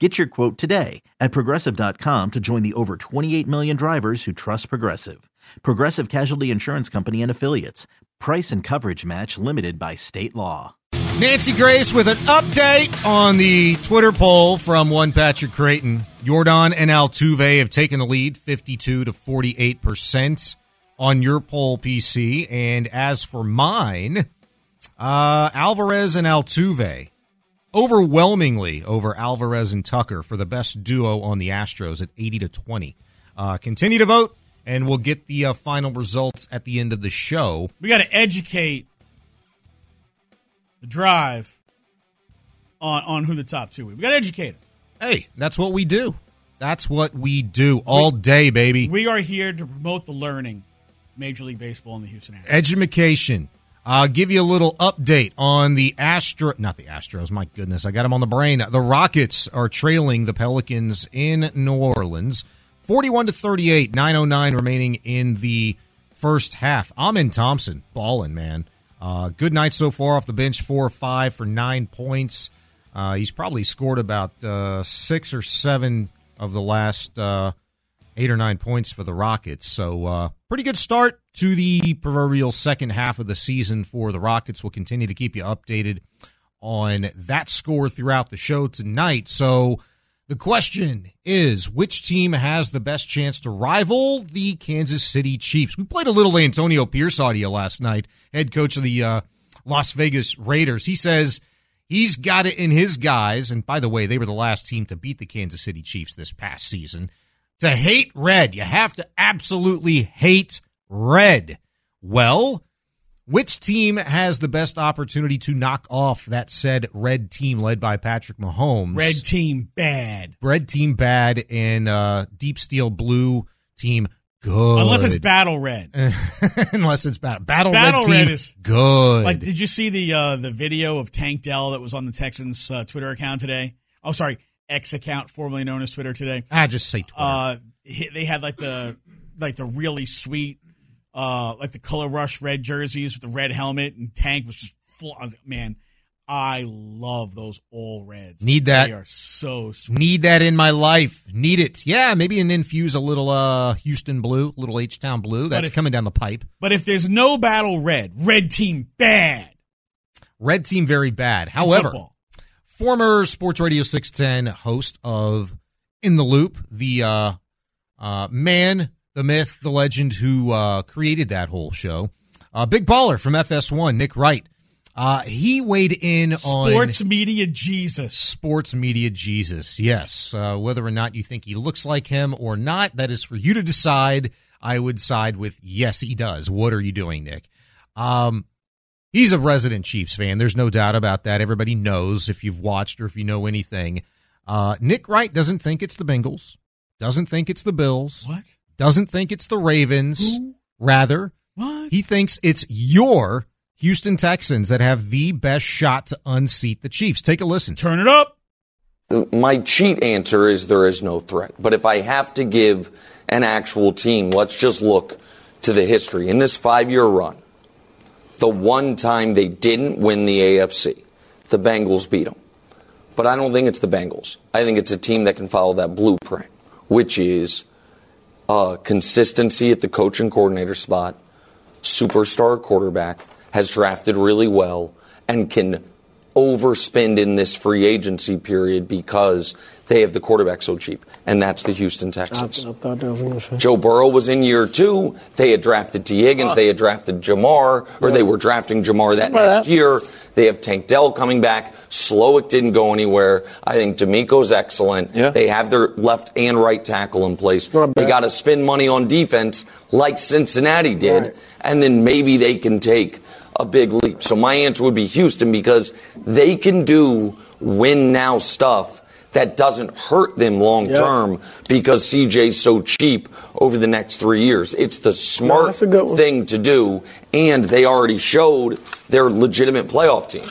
Get your quote today at progressive.com to join the over 28 million drivers who trust Progressive. Progressive Casualty Insurance Company and Affiliates. Price and coverage match limited by state law. Nancy Grace with an update on the Twitter poll from one Patrick Creighton. Yordan and Altuve have taken the lead 52 to 48% on your poll, PC. And as for mine, uh, Alvarez and Altuve overwhelmingly over Alvarez and Tucker for the best duo on the Astros at 80 to 20. Uh, continue to vote, and we'll get the uh, final results at the end of the show. We got to educate the drive on on who the top two. We got to educate them. Hey, that's what we do. That's what we do all day, baby. We are here to promote the learning, Major League Baseball in the Houston area. Education. Uh, give you a little update on the Astro, not the Astros. My goodness, I got them on the brain. The Rockets are trailing the Pelicans in New Orleans, forty-one to thirty-eight. Nine oh nine remaining in the first half. Amen Thompson balling, man. Uh, good night so far off the bench, four or five for nine points. Uh, he's probably scored about uh, six or seven of the last uh, eight or nine points for the Rockets. So uh, pretty good start to the proverbial second half of the season for the Rockets. We'll continue to keep you updated on that score throughout the show tonight. So the question is which team has the best chance to rival the Kansas City Chiefs? We played a little Antonio Pierce audio last night, head coach of the uh, Las Vegas Raiders. He says he's got it in his guys. And by the way, they were the last team to beat the Kansas City Chiefs this past season. To hate red, you have to absolutely hate red. Well, which team has the best opportunity to knock off that said red team led by Patrick Mahomes? Red team bad. Red team bad and uh, deep steel blue team good. Unless it's battle red. Unless it's battle battle, Battle red, team, red is- good. Like, did you see the uh, the video of Tank Dell that was on the Texans uh, Twitter account today? Oh, sorry, X account, formerly known as Twitter today. I just say Twitter. Uh, they had like the like the really sweet, uh, like the color rush red jerseys with the red helmet, and Tank was just full. I was like, Man, I love those all reds. Need that. They are so sweet. Need that in my life. Need it. Yeah, maybe and infuse a little uh Houston blue, little H Town blue. That's if- coming down the pipe. But if there's no battle red, red team bad. Red team very bad. However. Former Sports Radio 610 host of In the Loop, the uh, uh, man, the myth, the legend who uh, created that whole show, uh, big baller from FS1, Nick Wright. Uh, he weighed in on Sports media Jesus. sports media Jesus. Yes, uh, whether or not you think he looks like him or not, that is for you to decide. I would side with yes, he does. What are you doing, Nick? Um, he's a resident Chiefs fan. There's no doubt about that. Everybody knows if you've watched or if you know anything. Uh, Nick Wright doesn't think it's the Bengals. Doesn't think it's the Bills. What? Doesn't think it's the Ravens. Who? Rather, What? he thinks it's your Houston Texans that have the best shot to unseat the Chiefs. Take a listen. Turn it up. My cheat answer is there is no threat. But if I have to give an actual team, let's just look to the history. In this five year run, the one time they didn't win the AFC, the Bengals beat them. But I don't think it's the Bengals. I think it's a team that can follow that blueprint, which is uh, consistency at the coach and coordinator spot, superstar quarterback, has drafted really well, and can overspend in this free agency period because they have the quarterback so cheap, and that's the Houston Texans. I, I thought that was going to say. Joe Burrow was in year two. They had drafted Tee Higgins. They had drafted Ja'Marr, or they were drafting Ja'Marr that Well, next year. They have Tank Dell coming back. Slowik didn't go anywhere. I think DeMeco's excellent. Yeah. They have their left and right tackle in place. They got to spend money on defense like Cincinnati did, Right. and then maybe they can take a big leap. So my answer would be Houston because they can do win now stuff that doesn't hurt them long Yeah. term because CJ's so cheap over the next three years. It's the smart that's a good thing to do, and they already showed they're legitimate playoff team.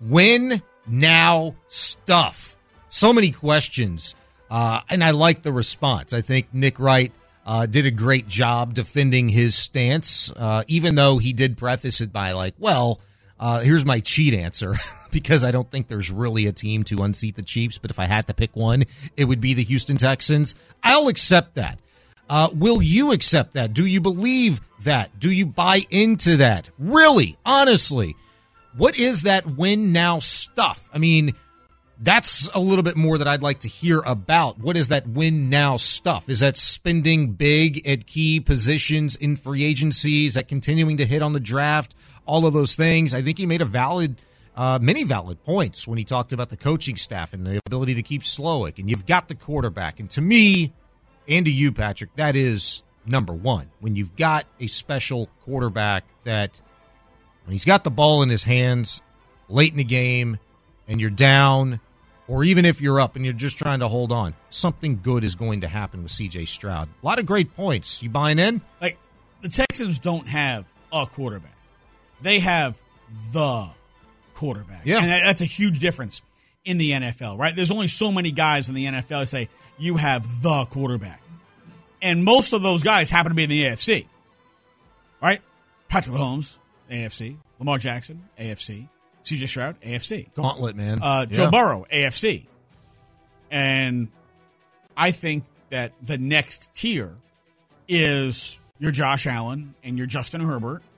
Win now stuff. So many questions, uh, and I like the response. I think Nick Wright uh, did a great job defending his stance, uh, even though he did preface it by like, "Well, uh, here's my cheat answer," because I don't think there's really a team to unseat the Chiefs. But if I had to pick one, it would be the Houston Texans. I'll accept that. Uh, will you accept that? Do you believe that? Do you buy into that? Really, honestly, what is that win now stuff? I mean, that's a little bit more that I'd like to hear about. What is that win now stuff? Is that spending big at key positions in free agencies, that continuing to hit on the draft, all of those things? I think he made a valid, uh, many valid points when he talked about the coaching staff and the ability to keep Slowik, and you've got the quarterback. And to me, and to you, Patrick, that is number one. When you've got a special quarterback that when he's got the ball in his hands late in the game and you're down, or even if you're up and you're just trying to hold on, something good is going to happen with CJ Stroud. A lot of great points. You buying in? Like the Texans don't have a quarterback; they have the quarterback. Yeah. and that's a huge difference in the NFL. Right? There's only so many guys in the NFL that say you have the quarterback, and most of those guys happen to be in the AFC. Right? Patrick Mahomes, AFC. Lamar Jackson, AFC. CJ Stroud, AFC. Gauntlet, man. Uh, Joe Yeah. Burrow, AFC. And I think that the next tier is your Josh Allen and your Justin Herbert.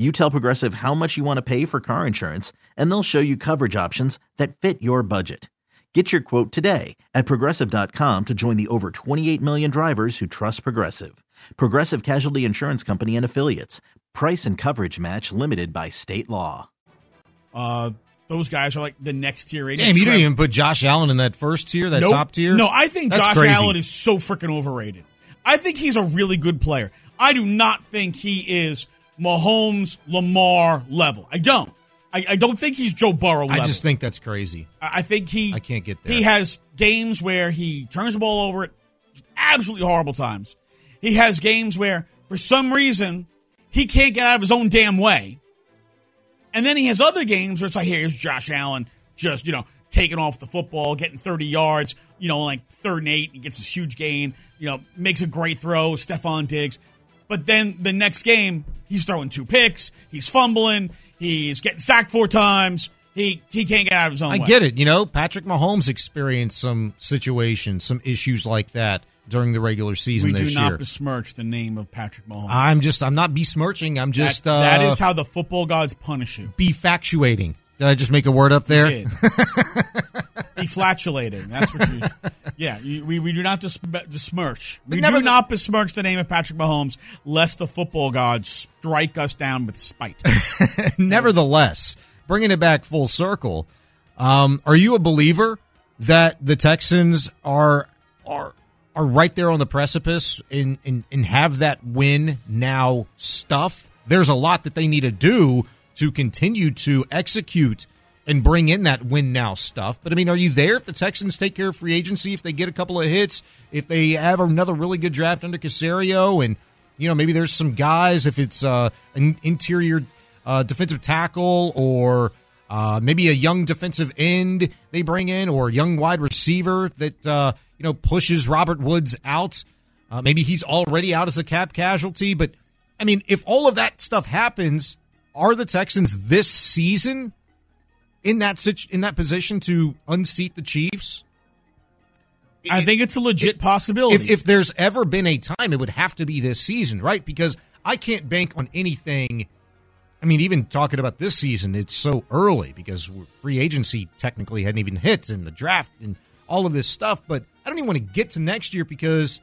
You tell Progressive how much you want to pay for car insurance, and they'll show you coverage options that fit your budget. Get your quote today at progressive.com to join the over 28 million drivers who trust Progressive. Progressive Casualty Insurance Company and Affiliates. Price and coverage match limited by state law. Uh, those guys are like the next tier. Damn, you didn't even put Josh Allen in that first tier, that Nope. top tier? No, I think That's Josh crazy. Allen is so freaking overrated. I think he's a really good player. I do not think he is Mahomes, Lamar level. I don't. I, I don't think he's Joe Burrow level. I just think that's crazy. I I think he. I can't get there. He has games where he turns the ball over at absolutely horrible times. He has games where, for some reason, he can't get out of his own damn way. And then he has other games where it's like, here's Josh Allen just, you know, taking off the football, getting 30 yards, you know, like third and eight, he gets this huge gain, you know, makes a great throw, Stefon Diggs. But then the next game, he's throwing two picks, he's fumbling, he's getting sacked four times. He he can't get out of his own I way. get it. You know, Patrick Mahomes experienced some situations, some issues like that during the regular season we do not year. besmirch the name of Patrick Mahomes. I'm just I'm not besmirching. I'm just that, uh, that is how the football gods punish you. befactuating. Did I just make a word up there? You did. Deflatulating. That's what you. Yeah, we, we do not besmirch. We never- do not besmirch the name of Patrick Mahomes, lest the football gods strike us down with spite. Nevertheless, bringing it back full circle, um, are you a believer that the Texans are are are right there on the precipice and, and and have that win now stuff? There's a lot that they need to do to continue to execute and bring in that win now stuff. But I mean, are you there if the Texans take care of free agency, if they get a couple of hits, if they have another really good draft under Caserio, and you know maybe there's some guys if it's uh, an interior uh, defensive tackle or uh, maybe a young defensive end they bring in or a young wide receiver that uh, you know pushes Robert Woods out. Uh, maybe he's already out as a cap casualty, but I mean, if all of that stuff happens, are the Texans this season in that situ- in that position to unseat the Chiefs? I think it's a legit possibility. If, if there's ever been a time, it would have to be this season, right? Because I can't bank on anything. I mean, even talking about this season, it's so early because free agency technically hadn't even hit and the draft and all of this stuff. But I don't even want to get to next year because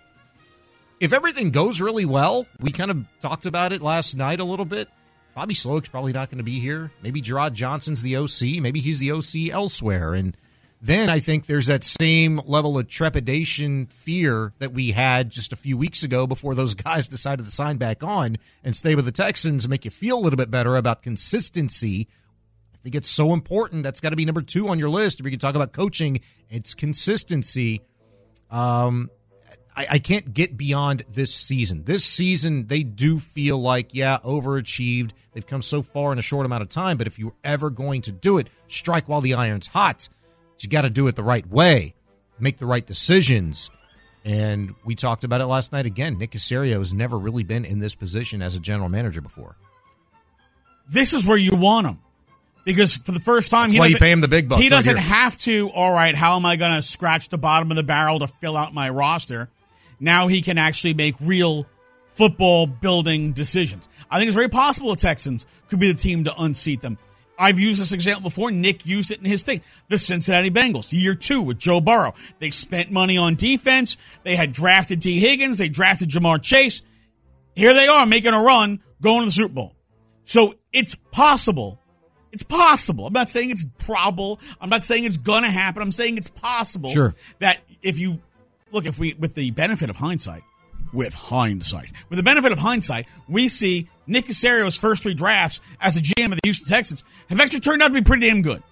if everything goes really well, we kind of talked about it last night a little bit. Bobby Slowik's probably not going to be here. Maybe Jerrod Johnson's the OC. Maybe he's the OC elsewhere. And then I think there's that same level of trepidation, fear that we had just a few weeks ago before those guys decided to sign back on and stay with the Texans make you feel a little bit better about consistency. I think it's so important. That's got to be number two on your list. If you can talk about coaching, it's consistency. Um, I, I can't get beyond this season. This season, they do feel like, yeah, overachieved. They've come so far in a short amount of time. But if you're ever going to do it, strike while the iron's hot. But you got to do it the right way, make the right decisions. And we talked about it last night again. Nick Caserio has never really been in this position as a general manager before. this is where you want him. Because for the first time, That's he why you doesn't- pay him the big bucks He doesn't have to. All right, how am I going to scratch the bottom of the barrel to fill out my roster? Now he can actually make real football building decisions. I think it's very possible the Texans could be the team to unseat them. I've used this example before. Nick used it in his thing. The Cincinnati Bengals, year two with Joe Burrow. They spent money on defense. They had drafted Tee Higgins. They drafted Ja'Marr Chase. Here they are making a run, going to the Super Bowl. So it's possible. It's possible. I'm not saying it's probable. I'm not saying it's gonna happen. I'm saying it's possible. Sure. That if you look, if we with the benefit of hindsight, with hindsight, with the benefit of hindsight, we see Nick Caserio's first three drafts as a GM of the Houston Texans have actually turned out to be pretty damn good,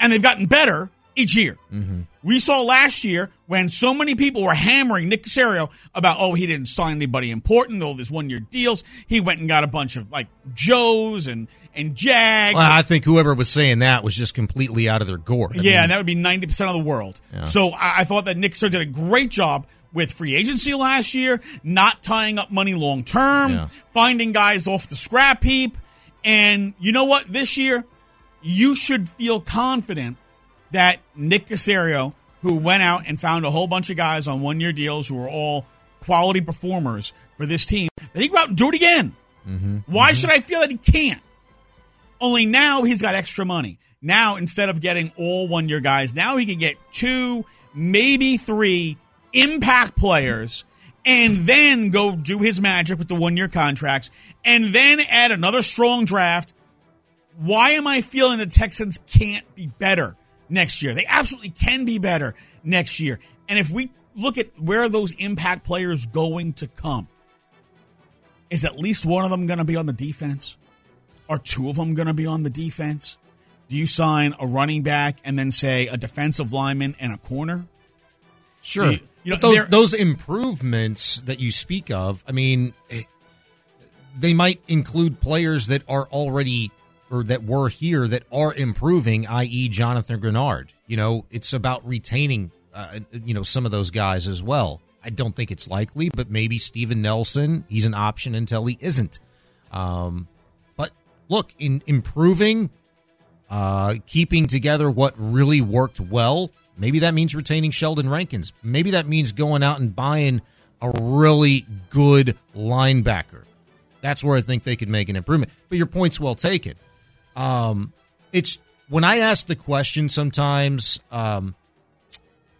and they've gotten better each year. Mm-hmm. We saw last year when so many people were hammering Nick Caserio about, oh, he didn't sign anybody important, all these one year deals. He went and got a bunch of like Joes and and Jags. Well, I think whoever was saying that was just completely out of their gourd. I yeah, mean, and that would be ninety percent of the world. So I, I thought that Nick Caserio did a great job with free agency last year, not tying up money long term, Yeah. finding guys off the scrap heap, and you know what? This year, you should feel confident that Nick Caserio, who went out and found a whole bunch of guys on one year deals who were all quality performers for this team, that he go out and do it again. Mm-hmm. Why mm-hmm. should I feel that he can't? Only now he's got extra money. Now, instead of getting all one year guys, now he can get two, maybe three impact players and then go do his magic with the one year contracts and then add another strong draft. Why am I feeling the Texans can't be better next year? They absolutely can be better next year. And if we look at where those impact players going to come, is at least one of them going to be on the defense? Are two of them going to be on the defense? Do you sign a running back and then say a defensive lineman and a corner? Sure. You- you know, But those those improvements that you speak of, I mean, eh, they might include players that are already or that were here that are improving, i.e., Jonathan Greenard. You know, it's about retaining, uh, you know, some of those guys as well. I don't think it's likely, but maybe Steven Nelson, he's an option until he isn't. Um, look, in improving, uh, keeping together what really worked well Maybe that means retaining Sheldon Rankins. Maybe that means going out and buying a really good linebacker. That's where I think they could make an improvement. But your point's well taken. Um, it's when I ask the question sometimes, um,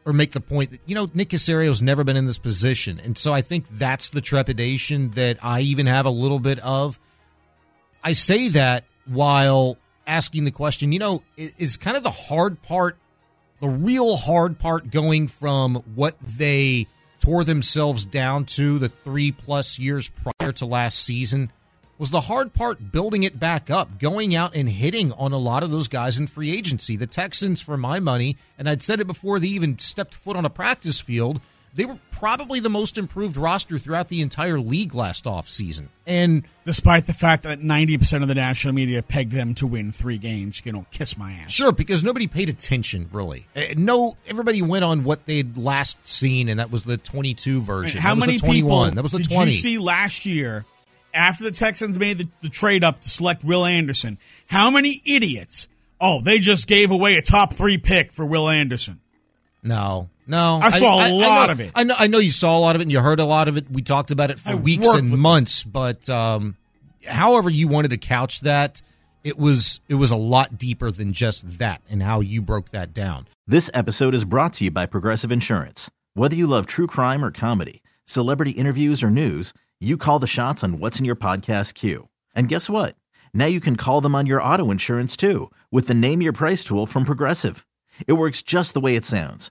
or make the point that you know Nick Caserio's never been in this position, and so I think that's the trepidation that I even have a little bit of. I say that while asking the question, you know, is kind of the hard part, the real hard part, going from what they tore themselves down to the three plus years prior to last season was the hard part building it back up, going out and hitting on a lot of those guys in free agency. The Texans, for my money, and I'd said it before they even stepped foot on a practice field, they were probably the most improved roster throughout the entire league last offseason. And despite the fact that 90% of the national media pegged them to win three games, you know, kiss my ass. Sure, because nobody paid attention, really. Uh, no, everybody went on what they'd last seen, and that was the 22 version. How many was the 21. people that was the did 20. you see last year after the Texans made the, the trade up to select Will Anderson? How many idiots? Oh, they just gave away a top three pick for Will Anderson. No, no. I saw a a lot of it. I know. I know you saw a lot of it, and you heard a lot of it. We talked about it for I weeks and with months. But um, however you wanted to couch that, it was it was a lot deeper than just that, and how you broke that down. This episode is brought to you by Progressive Insurance. Whether you love true crime or comedy, celebrity interviews or news, you call the shots on what's in your podcast queue. And guess what? Now you can call them on your auto insurance too with the Name Your Price tool from Progressive. It works just the way it sounds.